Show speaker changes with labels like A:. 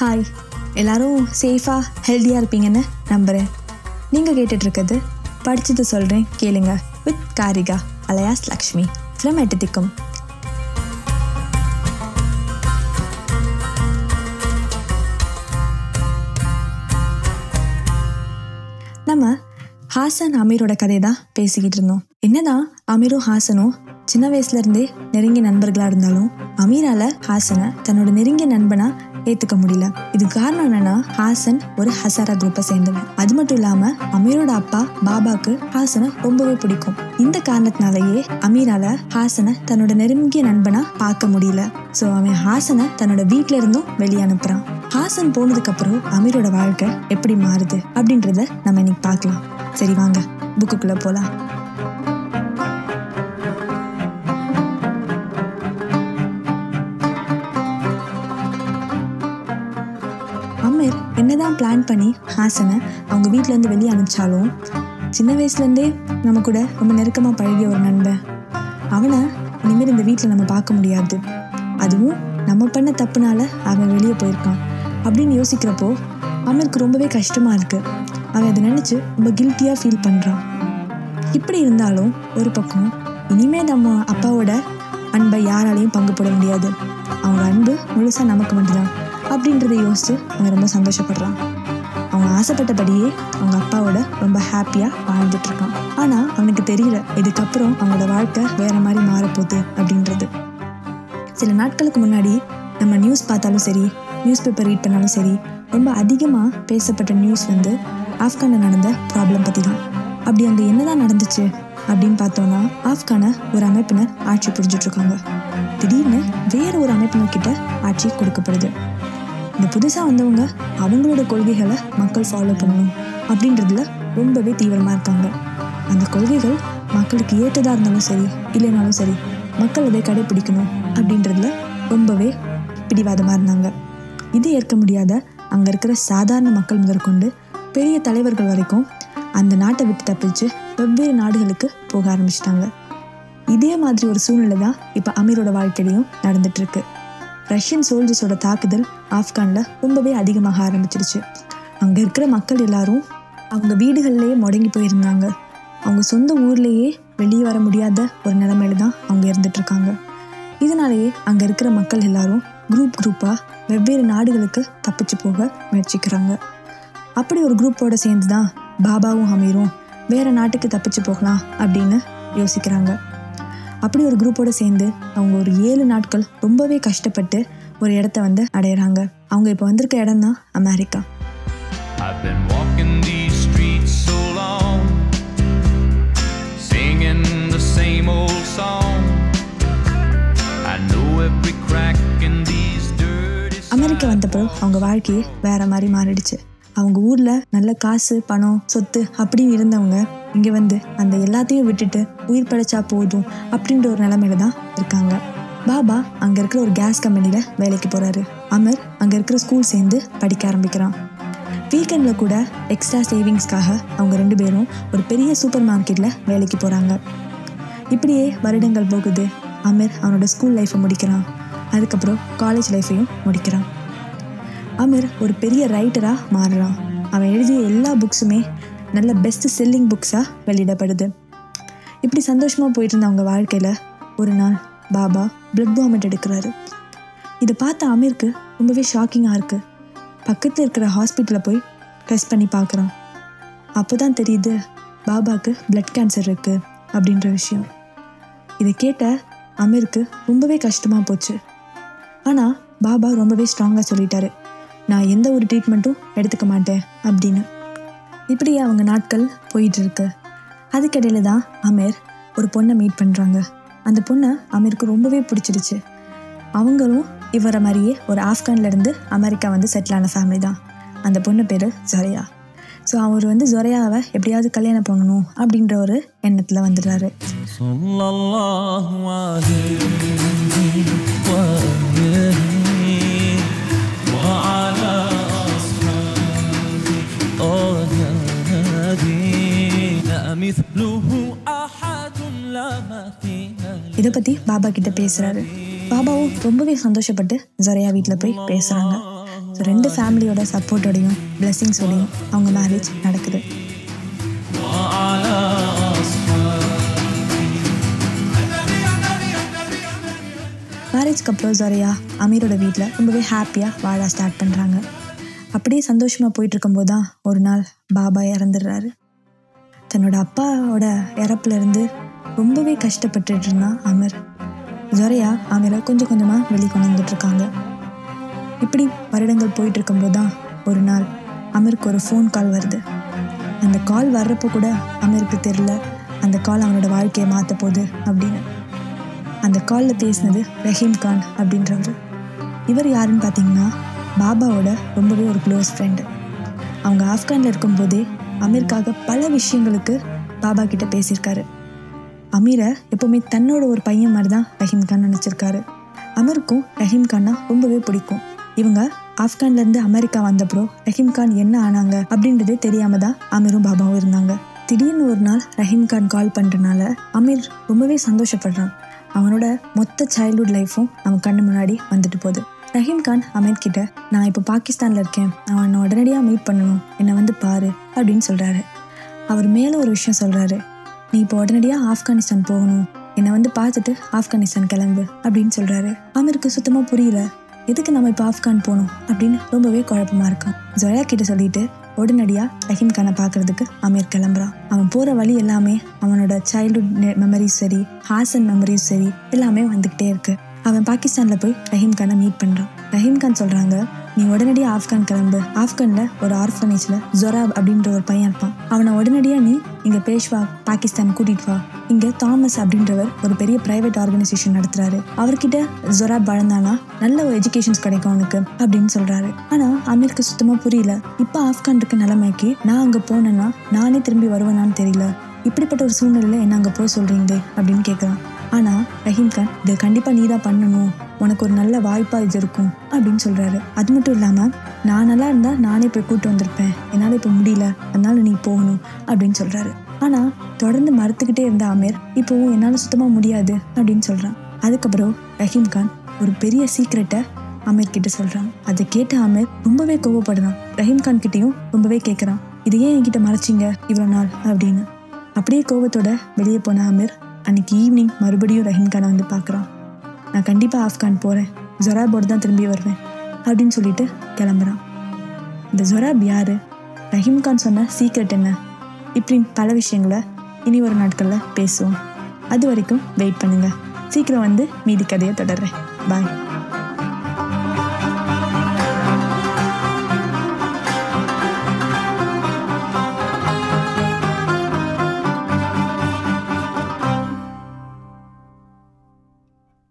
A: Hi எல்லாரும் சேஃபாக ஹெல்த்தியாக இருப்பீங்கன்னு நம்புகிறேன் நீங்கள் கேட்டுட்ருக்கிறது படிச்சது சொல்கிறேன் கேளுங்க with Karika alias Lakshmi from எட்டத்திக்கும் Hasan அமீரோட கதையை தான் பேசிக்கிட்டு இருந்தோம். என்னதான் அமீரும் ஹாசனும் சின்ன வயசுல இருந்தே நெருங்கிய நண்பர்களா இருந்தாலும் அமீரால ஹாசனை தன்னோட நெருங்கிய நண்பனா ஏத்துக்க முடியல. இது காரணம் என்னன்னா ஹாசன் ஒரு ஹசாரா குரூப்பை சேர்ந்தவன். அது மட்டும் இல்லாம அமீரோட அப்பா பாபாக்கு ஹாசனை ரொம்பவே பிடிக்கும். இந்த காரணத்தினாலேயே அமீரால ஹாசனை தன்னோட நெருங்கிய நண்பனா பார்க்க முடியல. சோ அவன் ஹாசனை தன்னோட வீட்ல இருந்தும் வெளியே அனுப்புறான். ஹாசன் போனதுக்கு அப்புறம் அமீரோட வாழ்க்கை எப்படி மாறுது அப்படின்றத நம்ம இன்னைக்கு பார்க்கலாம். சரி வாங்க. புக்குக்குள்ள போலாம். அமீர் என்னதான் பிளான் பண்ணி ஹாசனை அவங்க வீட்டிலேருந்து இருந்து வெளியே அனுப்பிச்சாலும் சின்ன வயசுலேருந்தே நம்ம கூட ரொம்ப நெருக்கமாக பழகிய ஒரு நண்பன். அவனை இனிமேல் இந்த வீட்டில் நம்ம பார்க்க முடியாது. அதுவும் நம்ம பண்ண தப்புனால அவன் வெளியே போயிருக்கான். அப்படின்னு யோசிக்கிறப்போ அமீருக்கு ரொம்பவே கஷ்டமாக இருக்கு. அவன் அதை நினச்சி ரொம்ப கில்ட்டியாக ஃபீல் பண்ணுறான் இப்படி இருந்தாலும் ஒரு பக்கம் இனிமேல் நம்ம அப்பாவோட அன்பை யாராலையும் பங்கு போட முடியாது. அவங்க அன்பு முழுசாக நமக்கு மட்டும்தான் அப்படின்றத யோசித்து அவன் ரொம்ப சந்தோஷப்படுறான். அவங்க ஆசைப்பட்டபடியே அவங்க அப்பாவோட ரொம்ப ஹாப்பியாக வாழ்ந்துட்டு இருக்கான். ஆனால் அவனுக்கு தெரியல இதுக்கப்புறம் அவங்களோட வாழ்க்கை வேறு மாதிரி மாறப்போகுது அப்படின்றது. சில நாட்களுக்கு முன்னாடி நம்ம நியூஸ் பார்த்தாலும் சரி நியூஸ் பேப்பர் ரீட் பண்ணாலும் சரி ரொம்ப அதிகமாக பேசப்பட்ட நியூஸ் வந்து ஆப்கானில் நடந்த ப்ராப்ளம் பற்றி தான் அப்படி அங்கே என்னதான் நடந்துச்சு அப்படின்னு பார்த்தோம்னா ஆப்கானை ஒரு அமைப்பினர் ஆட்சி புரிஞ்சுட்டு இருக்காங்க திடீர்னு வேற ஒரு அமைப்பினர் கிட்ட ஆட்சி கொடுக்கப்படுது. இந்த புதுசாக வந்தவங்க அவங்களோட கொள்கைகளை மக்கள் ஃபாலோ பண்ணணும் அப்படின்றதுல ரொம்பவே தீவிரமாக இருக்காங்க. அந்த கொள்கைகள் மக்களுக்கு ஏற்றதாக இருந்தாலும் சரி இல்லைனாலும் சரி மக்கள் அதை கடைபிடிக்கணும் அப்படின்றதுல ரொம்பவே பிடிவாதமாக இருந்தாங்க. இது ஏற்க முடியாத அங்கே இருக்கிற சாதாரண மக்கள் முதற்கொண்டு பெரிய தலைவர்கள் வரைக்கும் அந்த நாட்டை விட்டு தப்பிச்சு வெவ்வேறு நாடுகளுக்கு போக ஆரம்பிச்சிட்டாங்க. இதே மாதிரி ஒரு சூழ்நிலை தான் இப்போ அமீரோட வாழ்க்கையிலையும் நடந்துட்டுருக்கு. ரஷ்யன் சோல்ஜர்ஸோட தாக்குதல் ஆப்கானில் ரொம்பவே அதிகமாக ஆரம்பிச்சிருச்சு. அங்கே இருக்கிற மக்கள் எல்லாரும் அவங்க வீடுகள்லேயே முடங்கி போயிருந்தாங்க. அவங்க சொந்த ஊர்லேயே வெளியே வர முடியாத ஒரு நிலைமையில தான் அவங்க இருந்துட்டுருக்காங்க. இதனாலேயே அங்கே இருக்கிற மக்கள் எல்லாரும் குரூப் குரூப்பாக வெவ்வேறு நாடுகளுக்கு தப்பிச்சு போக முயற்சிக்கிறாங்க. அப்படி ஒரு குரூப்போட சேர்ந்து தான் பாபாவும் அமீரும் வேற நாட்டுக்கு தப்பிச்சு போகலாம் அப்படின்னு யோசிக்கிறாங்க. அப்படி ஒரு குரூப்போட சேர்ந்து அவங்க ஒரு ஏழு நாட்கள் ரொம்பவே கஷ்டப்பட்டு ஒரு இடத்த வந்து அடையிறாங்க. அவங்க இப்போ வந்திருக்க இடம் தான் America.
B: I've been walking these streets so long, singing the same old song. I know every crack in these dirty
A: America வந்தப்போ அவங்க வாழ்க்கையே வேற மாதிரி மாறிடுச்சு. அவங்க ஊர்ல நல்ல காசு பணம் சொத்து அப்படின்னு இருந்தவங்க இங்க வந்து அந்த எல்லாத்தையும் விட்டுட்டு உயிர் படைச்சா போதும் அப்படின்ற ஒரு நிலைமையில தான் இருக்காங்க. பாபா அங்க இருக்கிற ஒரு கேஸ் கம்பெனியில் வேலைக்கு போறாரு. அமர் அங்க இருக்கிற ஸ்கூல் சேர்ந்து படிக்க ஆரம்பிக்கிறான். வீக்கெண்டில் கூட எக்ஸ்ட்ரா சேவிங்ஸ்க்காக அவங்க ரெண்டு பேரும் ஒரு பெரிய சூப்பர் மார்க்கெட்டில் வேலைக்கு போகிறாங்க இப்படியே வருடங்கள் போகுது. அமீர் அவனோட ஸ்கூல் லைஃப்பை முடிக்கிறான். அதுக்கப்புறம் காலேஜ் லைஃப்பையும் முடிக்கிறான். அமீர் ஒரு பெரிய ரைட்டராக மாறுறான். அவன் எழுதிய எல்லா புக்ஸுமே நல்ல பெஸ்ட் செல்லிங் புக்ஸாக வெளியிடப்படுது. இப்படி சந்தோஷமாக போயிட்டு இருந்த அவங்க வாழ்க்கையில் ஒரு நாள் பாபா பிளட் வாமிட் எடுக்கிறாரு. இதை பார்த்த அமீருக்கு ரொம்பவே ஷாக்கிங்காக இருக்குது பக்கத்தில் இருக்கிற ஹாஸ்பிட்டலில் போய் டெஸ்ட் பண்ணி பார்க்குறான். அப்போ தான் தெரியுது பாபாவுக்கு பிளட் கேன்சர் இருக்குது அப்படின்ற விஷயம். இதை கேட்ட அமீருக்கு ரொம்பவே கஷ்டமாக போச்சு. ஆனால் பாபா ரொம்பவே ஸ்ட்ராங்காக சொல்லிட்டாரு. நான் எந்த ஒரு ட்ரீட்மெண்ட்டும் எடுத்துக்க மாட்டேன் அப்படின்னு. இப்படி அவங்க நாட்கள் போயிட்டு இருக்கு அதுக்கிடையில தான் அமீர் ஒரு பொண்ணை மீட் பண்ணுறாங்க அந்த பொண்ணை அமீருக்கு ரொம்பவே பிடிச்சிருச்சு. அவங்களும் இவரை மாதிரியே ஒரு ஆப்கான்லேருந்து அமெரிக்கா வந்து செட்டில் ஆன ஃபேமிலி தான். அந்த பொண்ணு பேர் ஜொரையா. ஸோ அவர் வந்து ஜொரையாவை எப்படியாவது கல்யாணம் பண்ணணும் அப்படின்ற ஒரு எண்ணத்தில் வந்துடுறாரு.
C: يا هادي لا مثله أحد لا مثيل له
A: இதை பற்றி பாபா கிட்ட பேசுகிறாரு பாபாவும் ரொம்பவே சந்தோஷப்பட்டு ஜொரையா வீட்டில் போய் பேசுகிறாங்க ஸோ ரெண்டு ஃபேமிலியோட சப்போர்ட்டோடையும் பிளெஸிங்ஸோடையும் அவங்க மேரேஜ் நடக்குது
C: وعلى أصحابي
A: மேரேஜ்க்கு அப்புறம் ஜொரையா அமீரோட வீட்டில் ரொம்பவே ஹாப்பியாக வாழ ஸ்டார்ட் பண்ணுறாங்க அப்படியே சந்தோஷமாக போயிட்டுருக்கும்போது தான் ஒரு நாள் பாபா இறந்துடுறாரு. தன்னோட அப்பாவோட இறப்புலேருந்து ரொம்பவே கஷ்டப்பட்டுட்டு இருந்தான் அமர். ஜொரையா அமீரை கொஞ்சம் கொஞ்சமாக வெளிக்கொண்டு வந்துட்டுருக்காங்க இப்படி வருடங்கள் போயிட்டு இருக்கும்போது தான் ஒரு நாள் அமருக்கு ஒரு ஃபோன் கால் வருது. அந்த கால் வர்றப்போ கூட அமருக்கு தெரில அந்த கால் அவனோட வாழ்க்கையை மாற்ற போகுது அப்படின்னு. அந்த காலில் பேசினது ரஹீம் கான் அப்படின்றவர். இவர் யாருன்னு பார்த்தீங்கன்னா பாபாவோட ரொம்பவே ஒரு க்ளோஸ் ஃப்ரெண்டு அவங்க ஆப்கானில் இருக்கும்போதே அமீருக்காக பல விஷயங்களுக்கு பாபா கிட்ட பேசியிருக்காரு. அமீரை எப்போவுமே தன்னோட ஒரு பையன் மாதிரி தான் ரஹீம் கான் நினச்சிருக்காரு. அமீருக்கும் ரஹீம் கான்னா ரொம்பவே பிடிக்கும். இவங்க ஆப்கான்லேருந்து அமெரிக்கா வந்தப்போ ரஹீம் கான் என்ன ஆனாங்க அப்படின்றதே தெரியாமல் தான் அமீரும் பாபாவும் இருந்தாங்க. திடீர்னு ஒரு நாள் ரஹீம் கான் கால் பண்ணுறனால அமீர் ரொம்பவே சந்தோஷப்படுறான். அவனோட மொத்த சைல்ட்ஹுட் லைஃப்பும் அவன் கண்ணு முன்னாடி வந்துட்டு போகுது. ரஹீம் கான் அமீர் கிட்ட நான் இப்போ பாகிஸ்தானில் இருக்கேன். நான் உன்னை உடனடியாக மீட் பண்ணணும். என்னை வந்து பாரு அப்படின்னு சொல்கிறாரு அவர் மேலே ஒரு விஷயம் சொல்கிறாரு நீ இப்போ உடனடியாக ஆப்கானிஸ்தான் போகணும். என்னை வந்து பார்த்துட்டு ஆப்கானிஸ்தான் கிளம்பு அப்படின்னு சொல்கிறாரு அமீருக்கு சுத்தமாக புரியல. எதுக்கு நம்ம இப்போ ஆப்கான் போகணும்? அப்படின்னு ரொம்பவே குழப்பமா இருக்கும் ஜொயா கிட்ட சொல்லிட்டு உடனடியாக ரஹீம் கானை பார்க்கறதுக்கு அமீர் கிளம்புறான். அவன் போகிற வழி எல்லாமே அவனோட சைல்ட்ஹுட் மெமரிஸ் சரி ஹாசன் மெமரிஸ் சரி எல்லாமே வந்துக்கிட்டே இருக்குது அவன் பாகிஸ்தானில் போய் ரஹீம் கானை மீட் பண்ணுறான் ரஹீம் கான் சொல்கிறாங்க நீ உடனடியாக ஆப்கான் கிளம்பு. ஆப்கானில் ஒரு ஆர்ஃபனேஜில் ஜொராப் அப்படின்ற ஒரு பையன் இருப்பான். அவனை உடனடியாக நீ இங்கே பேஷ்வா பாகிஸ்தான் கூட்டிட்டு வா. இங்கே தாமஸ் அப்படின்றவர் ஒரு பெரிய பிரைவேட் ஆர்கனைசேஷன் நடத்துறாரு. அவர்கிட்ட ஜொராப் வளர்ந்தானா நல்ல ஒரு எஜுகேஷன்ஸ் கிடைக்கும் அவனுக்கு அப்படின்னு சொல்றாரு. ஆனா அமீருக்கு சுத்தமா புரியல. இப்போ ஆப்கான் இருக்க நிலைமைக்கு நான் அங்க போனேன்னா நானே திரும்பி வருவேனான்னு தெரியல. இப்படிப்பட்ட ஒரு சூழ்நிலையில என்ன அங்க போய் சொல்கிறீங்களே அப்படின்னு கேட்க ரஹீம் கான் இதை கண்டிப்பாக நீ தான் பண்ணணும். உனக்கு ஒரு நல்ல வாய்ப்பா இது இருக்கும் அப்படின்னு சொல்றாரு. அது மட்டும் இல்லாம நான் நல்லா இருந்தா நானே போய் கூப்பிட்டு வந்திருப்பேன். என்னால் இப்போ முடியல. அதனால நீ போகணும் அப்படின்னு சொல்றாரு. ஆனா தொடர்ந்து மறுத்துக்கிட்டே இருந்த அமீர் இப்போவும் என்னால சுத்தமா முடியாது அப்படின்னு சொல்றான். அதுக்கப்புறம் ரஹீம் கான் ஒரு பெரிய சீக்ரெட்டை அமீர் கிட்ட சொல்றான். அதை கேட்ட அமீர் ரொம்பவே கோவப்படுறான். ரஹீம் கான் கிட்டயும் ரொம்பவே கேட்கறான் இது ஏன் என்கிட்ட மறைச்சிங்க இவ்வளோ நாள்? அப்படின்னு. அப்படியே கோவத்தோட வெளியே போன அமீர் அன்னைக்கு ஈவினிங் மறுபடியும் ரஹீம் கானை வந்து பார்க்குறான். நான் கண்டிப்பாக ஆஃப்கான் போகிறேன் ஜொராபோடு தான் திரும்பி வருவேன் அப்படின்னு சொல்லிட்டு கிளம்புறான். இந்த ஜொராப் யார்? ரஹீம் கான் சொன்ன சீக்ரெட் என்ன? இப்படி பல விஷயங்களை இனி ஒரு நாட்களில் பேசுவோம். அது வரைக்கும் வெயிட் பண்ணுங்கள் சீக்கிரம் வந்து மீதி கதையை தொடர்றேன். பாய்